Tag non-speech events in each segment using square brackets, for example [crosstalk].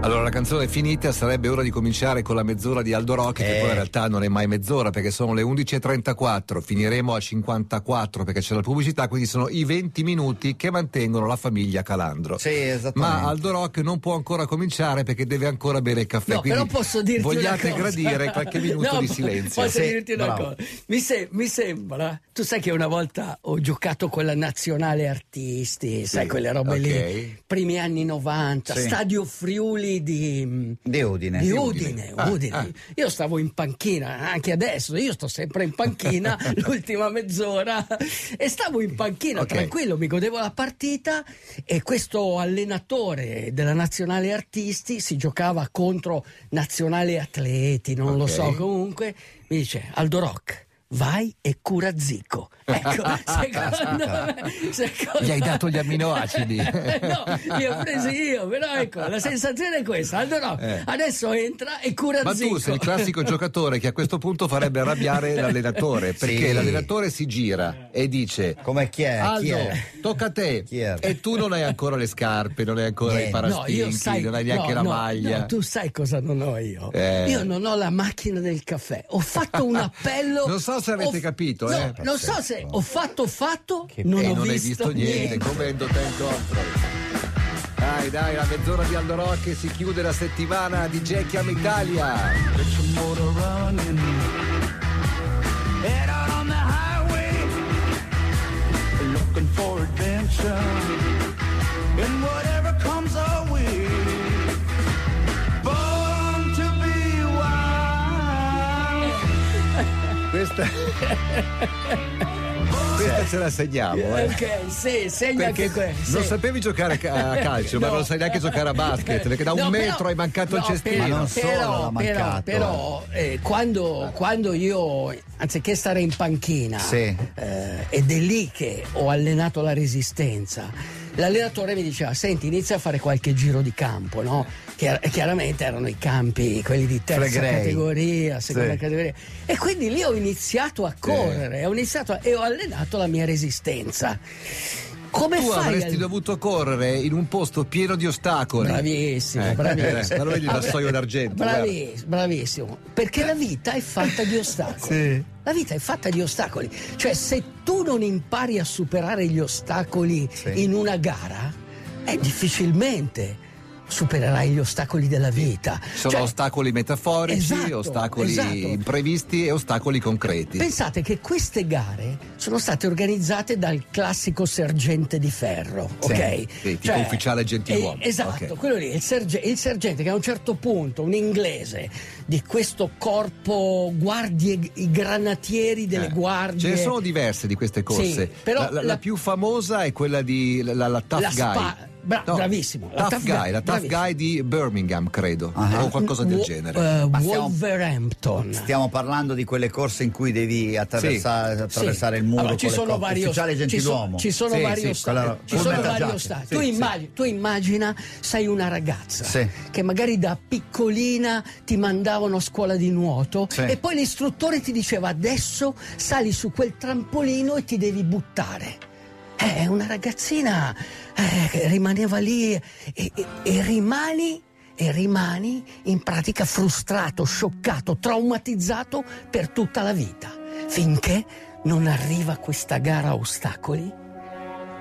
Allora la canzone è finita, sarebbe ora di cominciare con la mezz'ora di Aldo Rock, che Eh. poi in realtà non è mai mezz'ora perché sono le 11.34, finiremo a 54 perché c'è la pubblicità, quindi sono i 20 minuti che mantengono la famiglia Calandro. Sì, esattamente. Ma Aldo Rock non può ancora cominciare perché deve ancora bere il caffè. No, però posso dirti vogliate una cosa. gradire qualche minuto [laughs] No, di silenzio. Posso Sì, dirti una bravo. cosa? Mi, se- mi sembra, tu sai che una volta ho giocato con la nazionale artisti, sai quelle robe ok. lì, primi anni 90, Sì. Stadio Friuli di, Di Udine. di Di Udine. Ah, Udine. ah. Io stavo in panchina, anche adesso, io sto sempre in panchina [laughs] [laughs] l'ultima mezz'ora e stavo in panchina Ok. tranquillo, mi godevo la partita e questo allenatore della nazionale artisti si giocava contro nazionale atleti, non lo Ok. so, comunque mi dice Aldo Rock. Vai e cura Zico. Ecco, secondo me, secondo Gli hai dato gli amminoacidi? [laughs] no, li ho presi io, però ecco, la sensazione è questa. Aldo Rock Eh. adesso entra e cura Ma Zico. tu sei il classico giocatore che a questo punto farebbe arrabbiare [laughs] l'allenatore perché Sì. l'allenatore si gira e dice Come chi è? Chi Aldo, è? tocca a te. Chi è? E tu non hai ancora le scarpe, non hai ancora Niente. i No, parastinchi, io sai, non hai neanche no, la no, maglia. no, tu sai cosa non ho io. Eh. Io non ho la macchina del caffè. Ho fatto un [laughs] appello. Non so se avete ho- capito, no, eh. Non so se ho fatto fatto, Che- non ho non hai visto, visto niente, come Endotel Control. Dai, dai, la mezz'ora di Aldo Rock e si chiude la settimana di Jackie Am Italia. Get your motor running. Head out on the highway. Looking for adventure. And whatever comes our way. Born to be wild. Questa, [laughs] questa ce la segniamo, eh. Ok, sì, segna anche Perché questo. non sapevi giocare a ca- a [laughs] calcio, ma No. non sai neanche giocare a basket, perché da un No, metro però- hai mancato il no, cestino. Ma non solo però, l'ha però, mancato. però, eh, quando, quando io, anziché stare in panchina, Sì. eh, ed è lì che ho allenato la resistenza, l'allenatore mi diceva, senti, inizia a fare qualche giro di campo, no? Chiar- chiaramente erano i campi, quelli di terza Flegrei. categoria, seconda Sì. categoria. E quindi lì ho iniziato a correre, ho iniziato a- e ho allenato la mia resistenza. Come Tu fai avresti a- dovuto correre in un posto pieno di ostacoli. Bravissimo, Eh, bravissimo. eh, ma lo vedi vassoio d'argento, Bravissimo, bravissimo. Perché la vita è fatta di ostacoli. Sì. La vita è fatta di ostacoli. Cioè, se tu non impari a superare gli ostacoli Sì. in una gara, eh, difficilmente supererai gli ostacoli della vita. Sono Cioè, ostacoli metaforici, Esatto, ostacoli esatto. imprevisti e ostacoli concreti. Pensate che queste gare sono state organizzate dal classico sergente di ferro, Sì, ok? sì, tipo ufficiale gentiluomo, eh, esatto, ok. quello lì, il, serge- il sergente che a un certo punto, un inglese di questo corpo guardie, i granatieri delle Eh, guardie. Ce ne sono diverse di queste corse. Sì, però la, la- la- la più famosa è quella di la, la- Tough La Guy. spa- bra- bravissimo, la Tough, Tough Guy, Guy, la Tough bravissimo. Guy di Birmingham, credo, Ah. o qualcosa del Wo- genere. eh, Ma stiamo- Wolverhampton. Stiamo parlando di quelle corse in cui devi attraversare, Sì. attraversare Sì. il muro Allora, ci sono vari ufficiale ost- ci gentiluomo. sono- Ci sono Sì, vari sì, ostacoli. Ci sono vari ostacoli. Sì, tu, immagini- tu immagina, sei una ragazza che magari da piccolina ti mandavano a scuola di nuoto e poi l'istruttore ti diceva adesso sali su quel trampolino e ti devi buttare. Eh, una ragazzina eh, che rimaneva lì e, e- e rimani e rimani in pratica frustrato, scioccato, traumatizzato per tutta la vita, finché non arriva questa gara a ostacoli,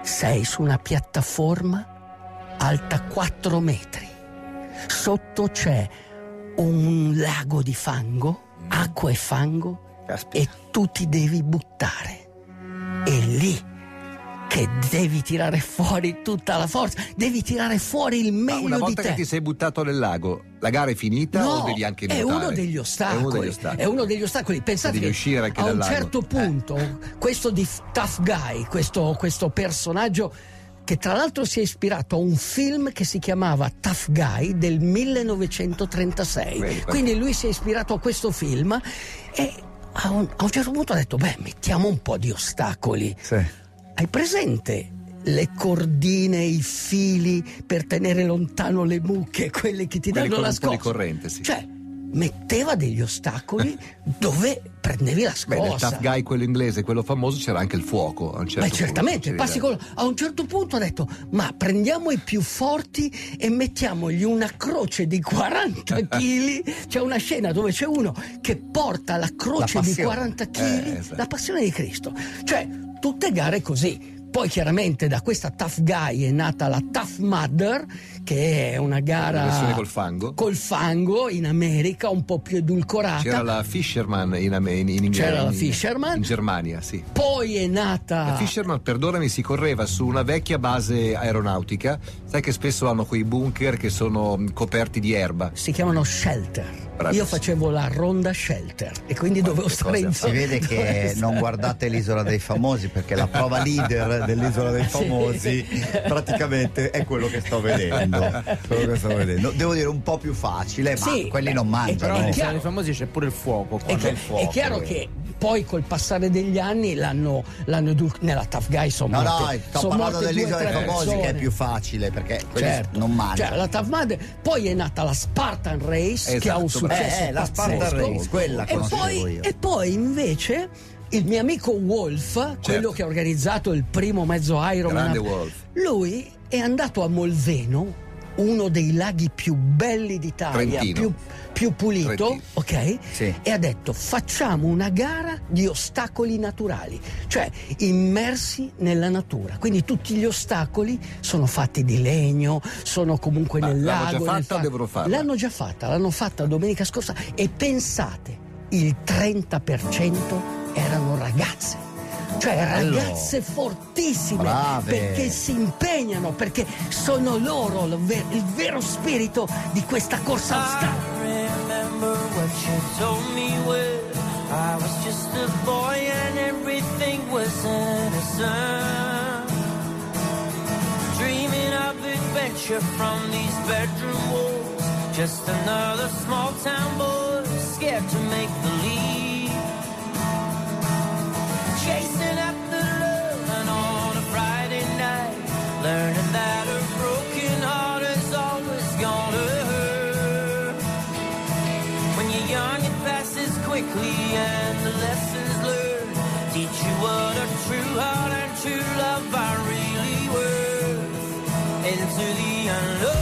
sei su una piattaforma alta 4 metri, sotto c'è un lago di fango, acqua e fango, Caspita. e tu ti devi buttare. È lì che devi tirare fuori tutta la forza, devi tirare fuori il meglio una di volta te. che ti sei buttato nel lago, la gara è finita No, o devi anche è nuotare? uno degli ostacoli. È uno degli ostacoli. È uno degli ostacoli. Pensate che a un certo Eh. punto, questo di Tough Guy, questo, questo personaggio che tra l'altro si è ispirato a un film che si chiamava Tough Guy del 1936. Vedi, Quindi lui si è ispirato a questo film e a un, a un certo punto ha detto, beh, mettiamo un po' di ostacoli. Sì. Hai presente le cordine, i fili per tenere lontano le mucche, quelle che ti danno la scossa? corrente, sì. Cioè, metteva degli ostacoli [laughs] dove prendevi la Beh, nel scossa. tough guy, quello inglese, quello famoso, c'era anche il fuoco. A un certo Beh, certamente, passi con- a un certo punto ha detto: Ma prendiamo i più forti e mettiamogli una croce di 40 kg. [laughs] C'è una scena dove c'è uno che porta la croce La di passione. 40 kg, Eh, esatto. la passione di Cristo. Cioè, tutte gare così. Poi chiaramente da questa Tough Guy è nata la Tough Mudder, che è una gara La versione col fango. col fango in America, un po' più edulcorata. C'era la Fisherman in, in, in, in- C'era la Fisherman. In Germania, sì. Poi è nata La Fisherman, perdonami, si correva su una vecchia base aeronautica. Sai che spesso hanno quei bunker che sono coperti di erba. si chiamano shelter. Bravissimo. Io facevo la ronda shelter e quindi dovevo che stare in Si vede che [laughs] non guardate l'isola dei famosi perché la prova leader dell'isola dei [laughs] famosi praticamente è quello che sto vedendo. Quello che sto vedendo. Devo dire un po' più facile, ma Sì, quelli non eh, mangiano. Però È chiaro. Siamo famosi c'è pure il fuoco. È, quando chi- il fuoco, è chiaro eh. che poi col passare degli anni l'hanno, l'hanno edul- nella Tough Guy sono No, no, morte, sto sono parlando dell'isola dei famosi che è più facile perché Certo. non mangiano. Cioè, la Tough Mudder. poi è nata la Spartan Race che ha un Esatto, successo Eh, eh, la Spartan. Race, quella e poi, io. e poi invece il mio amico Wolf quello Certo. che ha organizzato il primo mezzo Ironman lui è andato a Molveno uno dei laghi più belli d'Italia Trentino. più, più pulito ok Sì. e ha detto facciamo una gara di ostacoli naturali cioè immersi nella natura quindi tutti gli ostacoli sono fatti di legno sono comunque Ma nel l'hanno lago già nel fatta o devono farla? l'hanno già fatta l'hanno fatta domenica scorsa e pensate il 30% erano ragazze cioè Bello. ragazze fortissime Brave. perché si impegnano perché sono loro il, ver- il vero spirito di questa corsa a ostacoli What you told me when I was just a boy and everything was innocent. Dreaming of adventure from these bedroom walls. Just another small town boy scared to make the quickly, and the lessons learned teach you what a true heart and true love are really worth. Into the unknown,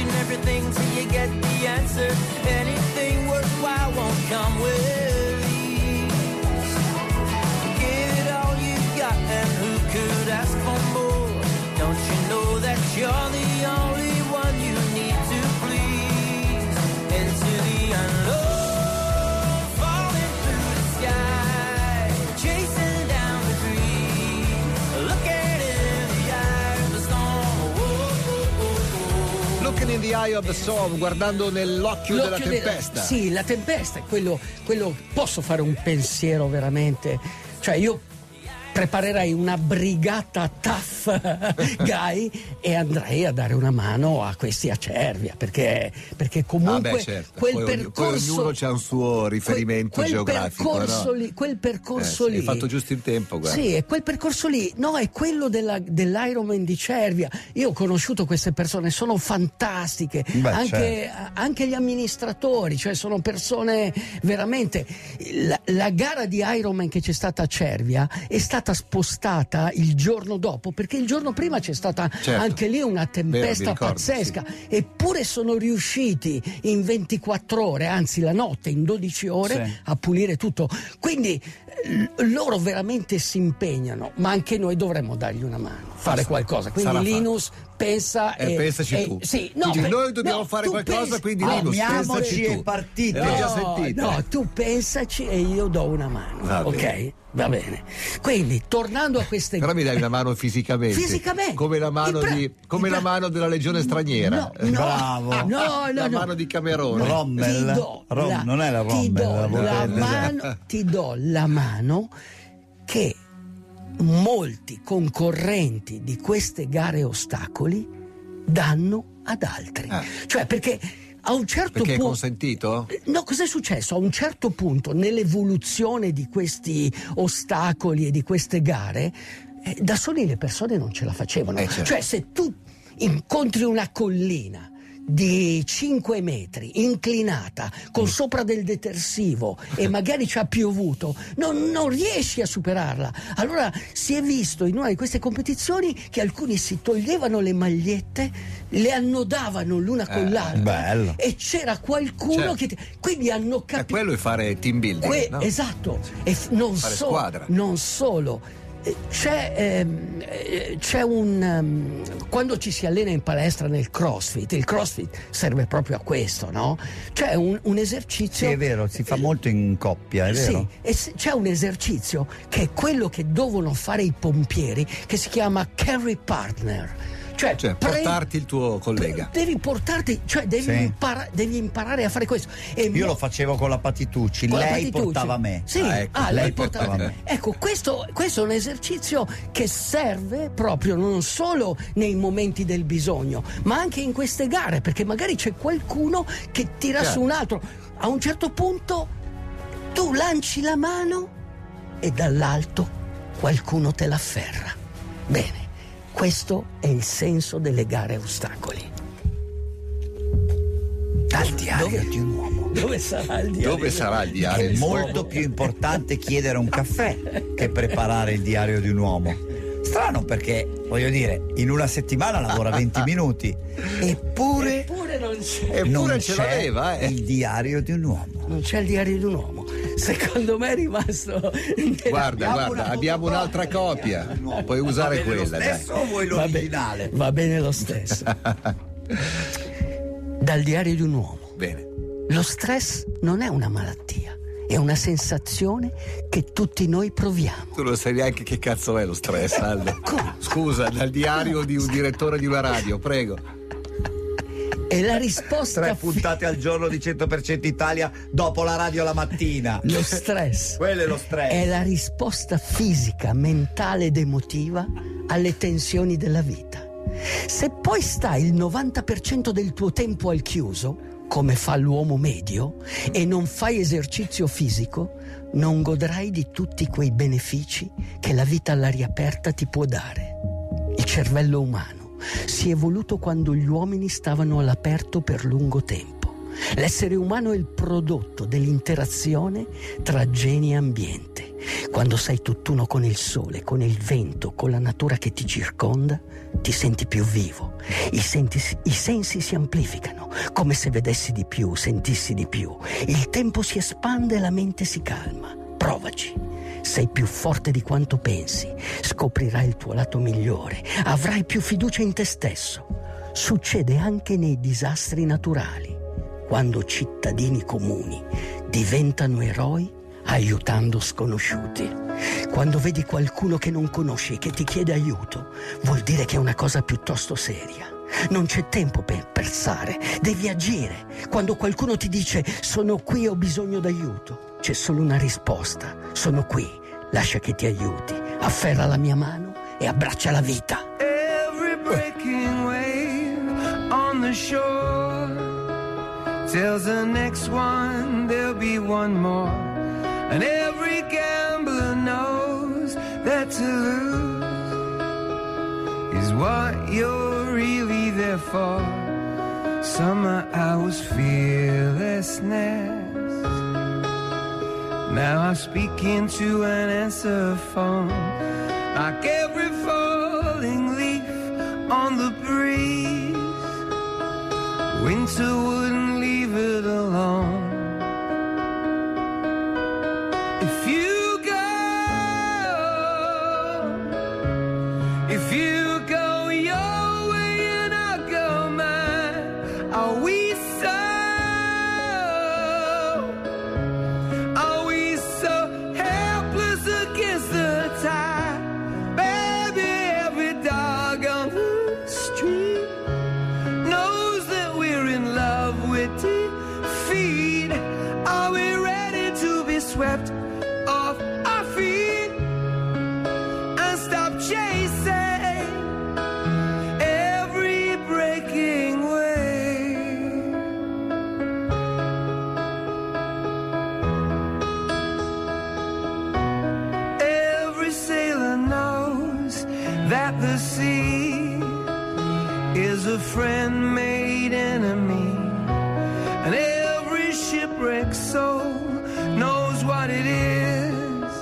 Question everything till you get the answer. Anything worthwhile won't come with the eye of the storm, guardando nell'occhio della L'occhio de- tempesta. sì, la tempesta è quello, quello. Posso fare un pensiero veramente? Cioè, io preparerei una brigata tough [laughs] guy e andrei a dare una mano a questi a Cervia perché, perché comunque Ah, beh, certo. quel Poi percorso ognuno c'ha un suo riferimento quel, quel geografico, percorso no? lì, quel percorso Eh, lì hai fatto giusto in tempo, guarda. sì, è quel percorso lì, no, è quello della- dell'Ironman di Cervia. Io ho conosciuto queste persone, sono fantastiche, Beh, anche, certo. anche gli amministratori, cioè sono persone veramente. La, la gara di Ironman che c'è stata a Cervia è stata spostata il giorno dopo, perché il giorno prima c'è stata Certo. anche lì una tempesta ricordo, pazzesca, eppure sono riusciti in 24 ore, anzi la notte, in 12 ore, Sì. a pulire tutto. Quindi loro veramente si impegnano, ma anche noi dovremmo dargli una mano, fare qualcosa. Quindi sarà Linus pensa Eh, e pensaci e- tu. Sì, no, Quindi per- noi dobbiamo no, fare tu qualcosa, pensi- quindi no, Linus, Amiamoci pensaci tu. e partite. Eh, No, no, tu pensaci e io do una mano, Va ok? bene. Va bene. Quindi, tornando a queste Però mi dai una mano fisicamente. Fisicamente. Come la mano, I bra- di, come i la mano della legione straniera. No, no, Bravo. no, no, la no. mano di Camerone. Rommel. Ti do Rom- la- non è la ti Rommel, do la la mano, ti do la mano che molti concorrenti di queste gare ostacoli danno ad altri. Ah. Cioè perché a un certo Perché è punto consentito? No, cos'è successo? A un certo punto, nell'evoluzione di questi ostacoli e di queste gare, eh, da soli le persone non ce la facevano. Eh, certo. Cioè, se tu incontri una collina di 5 metri, inclinata, con sopra del detersivo e [laughs] magari ci ha piovuto, non, non riesci a superarla. Allora si è visto in una di queste competizioni che alcuni si toglievano le magliette, le annodavano l'una con Eh, l'altra bello. e c'era qualcuno Certo. che... ti- Quindi hanno Eh, capito... quello è fare team building. Que- no? Esatto, e f- non, so- squadra. non solo. Eh, C'è, ehm, eh, c'è un. ehm, quando ci si allena in palestra nel crossfit, il crossfit serve proprio a questo, no? C'è un, un esercizio. Sì, è vero, si fa molto in coppia, è Sì, vero? se- c'è un esercizio che è quello che devono fare i pompieri, che si chiama carry partner. Cioè, Cioè, pre- portarti il tuo collega. Devi portarti, cioè devi, Sì. impara- devi imparare a fare questo. E Io mo- lo facevo con la Patitucci, con la lei Patitucci. portava me. Sì, Ah, ecco, ah, lei lei portava portava me. me. Ecco, questo, questo è un esercizio che serve proprio non solo nei momenti del bisogno, ma anche in queste gare, perché magari c'è qualcuno che tira Chiaro. su un altro. A un certo punto tu lanci la mano e dall'alto qualcuno te l'afferra. Bene, questo è il senso delle gare a ostacoli. Dal diario di un uomo. Dove sarà il diario? Dove sarà il diario? È molto più importante chiedere un caffè che preparare il diario di un uomo. Strano perché, voglio dire, in una settimana lavora 20 minuti, eppure Eppure non c'è. Eppure non c'è l'aveva, eh. il diario di un uomo. Non c'è il diario di un uomo. Secondo me è rimasto. Guarda, Abbiamo guarda, abbiamo un'altra copia. uomo. Puoi usare quella, lo dai. stesso o vuoi Va bene- l'originale? Va bene lo stesso. [laughs] Dal diario di un uomo. Bene. Lo stress non è una malattia, è una sensazione che tutti noi proviamo. Tu non sai neanche che cazzo è lo stress, [laughs] Aldo. Scusa, dal diario di un direttore di una radio, prego. E la risposta Tre puntate al giorno di 100% Italia dopo la radio la mattina. lo stress Quello è lo stress. è la risposta fisica, mentale ed emotiva alle tensioni della vita. Se poi stai il 90% del tuo tempo al chiuso, come fa l'uomo medio, e non fai esercizio fisico, non godrai di tutti quei benefici che la vita all'aria aperta ti può dare. Il cervello umano si è evoluto quando gli uomini stavano all'aperto per lungo tempo. L'essere umano è il prodotto dell'interazione tra geni e ambiente. Quando sei tutt'uno con il sole, con il vento, con la natura che ti circonda, ti senti più vivo. I, senti- i sensi si amplificano, come se vedessi di più, sentissi di più. Il tempo si espande e la mente si calma. Provaci. Sei più forte di quanto pensi, scoprirai il tuo lato migliore, avrai più fiducia in te stesso. Succede anche nei disastri naturali, quando cittadini comuni diventano eroi aiutando sconosciuti. Quando vedi qualcuno che non conosci e che ti chiede aiuto, vuol dire che è una cosa piuttosto seria. Non c'è tempo per pensare, devi agire. Quando qualcuno ti dice sono qui ho bisogno d'aiuto, c'è solo una risposta. Sono qui, lascia che ti aiuti. Afferra la mia mano e abbraccia la vita. Every breaking wave on the shore tells the next one there'll be one more. And every gambler knows that to lose is what you're really there for. Summer hours fearlessness. Now I speak into an answer phone. Like every falling leaf on the breeze. Winter wouldn't friend made enemy, and every shipwrecked soul knows what it is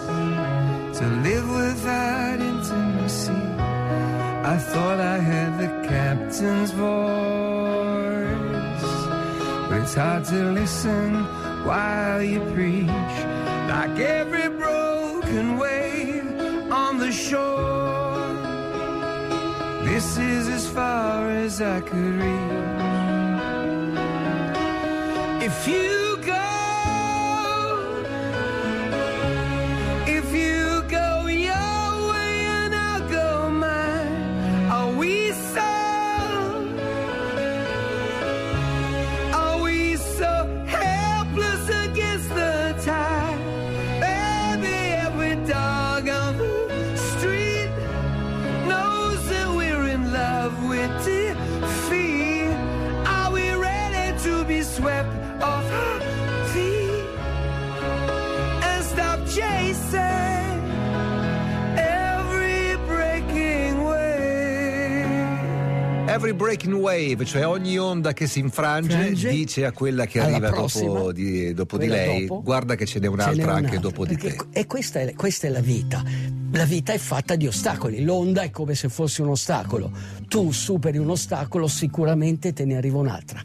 to live without intimacy. I thought I had the captain's voice, but it's hard to listen while you preach. Like every broken wave on the shore, this is as far as I could reach. If you Every breaking wave, cioè ogni onda che si infrange, Frange. dice a quella che arriva prossima. dopo di, dopo di lei, dopo. guarda che ce n'è Ce n'è un'altra anche un'altra, dopo di te. E questa è, questa è la vita. La vita è fatta di ostacoli. L'onda è come se fosse un ostacolo. Tu superi un ostacolo, sicuramente te ne arriva un'altra.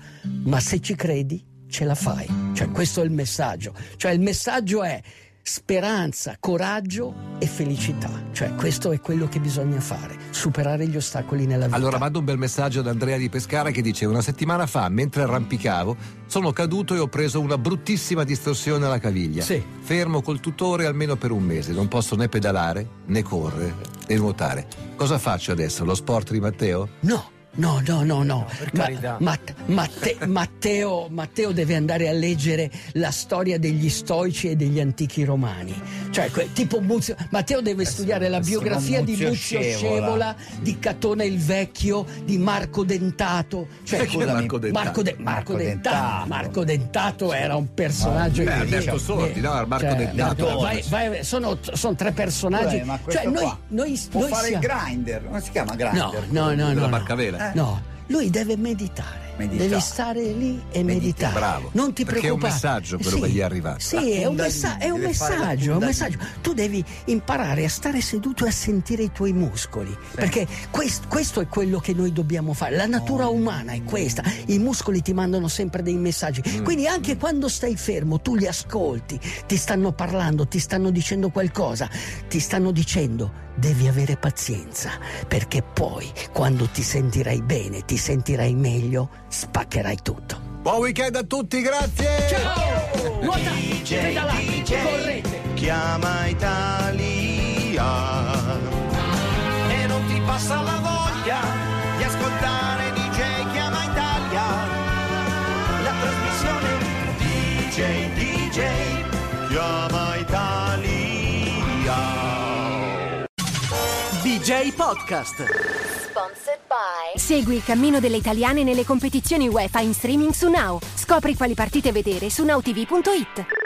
Ma se ci credi, ce la fai. Cioè, questo è il messaggio. Cioè, il messaggio è speranza, coraggio e felicità. Cioè, questo è quello che bisogna fare. Superare gli ostacoli nella vita. Allora mando un bel messaggio ad Andrea di Pescara che dice una settimana fa mentre arrampicavo sono caduto e ho preso una bruttissima distorsione alla caviglia. Sì. Fermo col tutore almeno per un mese, non posso né pedalare né correre né nuotare. Cosa faccio adesso? Lo sport di Matteo? No. No, no, no, no. Ma-. Matt- Matte- Matteo, Matteo deve andare a leggere la storia degli stoici e degli antichi romani. Cioè, tipo Muzio- Matteo deve studiare la biografia di Muzio Scevola. Di Catone il Vecchio, di Marco Dentato. Cioè, Scusami, Marco Dentato? Marco, De- Marco Marco Dentato. Dentato. Marco Dentato era un personaggio Beh. Alberto Sordi, no? Marco Dentato. no, vai- vai- sono, sono tre personaggi. Questo cioè, noi, noi, può noi fare siamo- il grinder, come si chiama grinder? No, no, no, no. No. Barcavela? No, lui deve meditare. Meditare. Deve stare lì e meditare. Bravo. Non ti Perché è un preoccupare. messaggio quello che gli è arrivato. Sì, è un, messa- è un messaggio, è un messaggio. Tu devi imparare a stare seduto e a sentire i tuoi muscoli. Perché quest- questo è quello che noi dobbiamo fare. La natura umana è questa. I muscoli ti mandano sempre dei messaggi. Mm. Quindi anche quando stai fermo, tu li ascolti, ti stanno parlando, ti stanno dicendo qualcosa, ti stanno dicendo devi avere pazienza, perché poi quando ti sentirai bene, ti sentirai meglio, spaccherai tutto. Buon weekend a tutti, grazie! Ciao! Pedalate, correte. chiama Italia e non ti passa la voglia di ascoltare DJ chiama Italia la trasmissione DJ DJ DJ Podcast. Sponsored by Segui il cammino delle italiane nelle competizioni UEFA in streaming su Now. Scopri quali partite vedere su nowtv.it.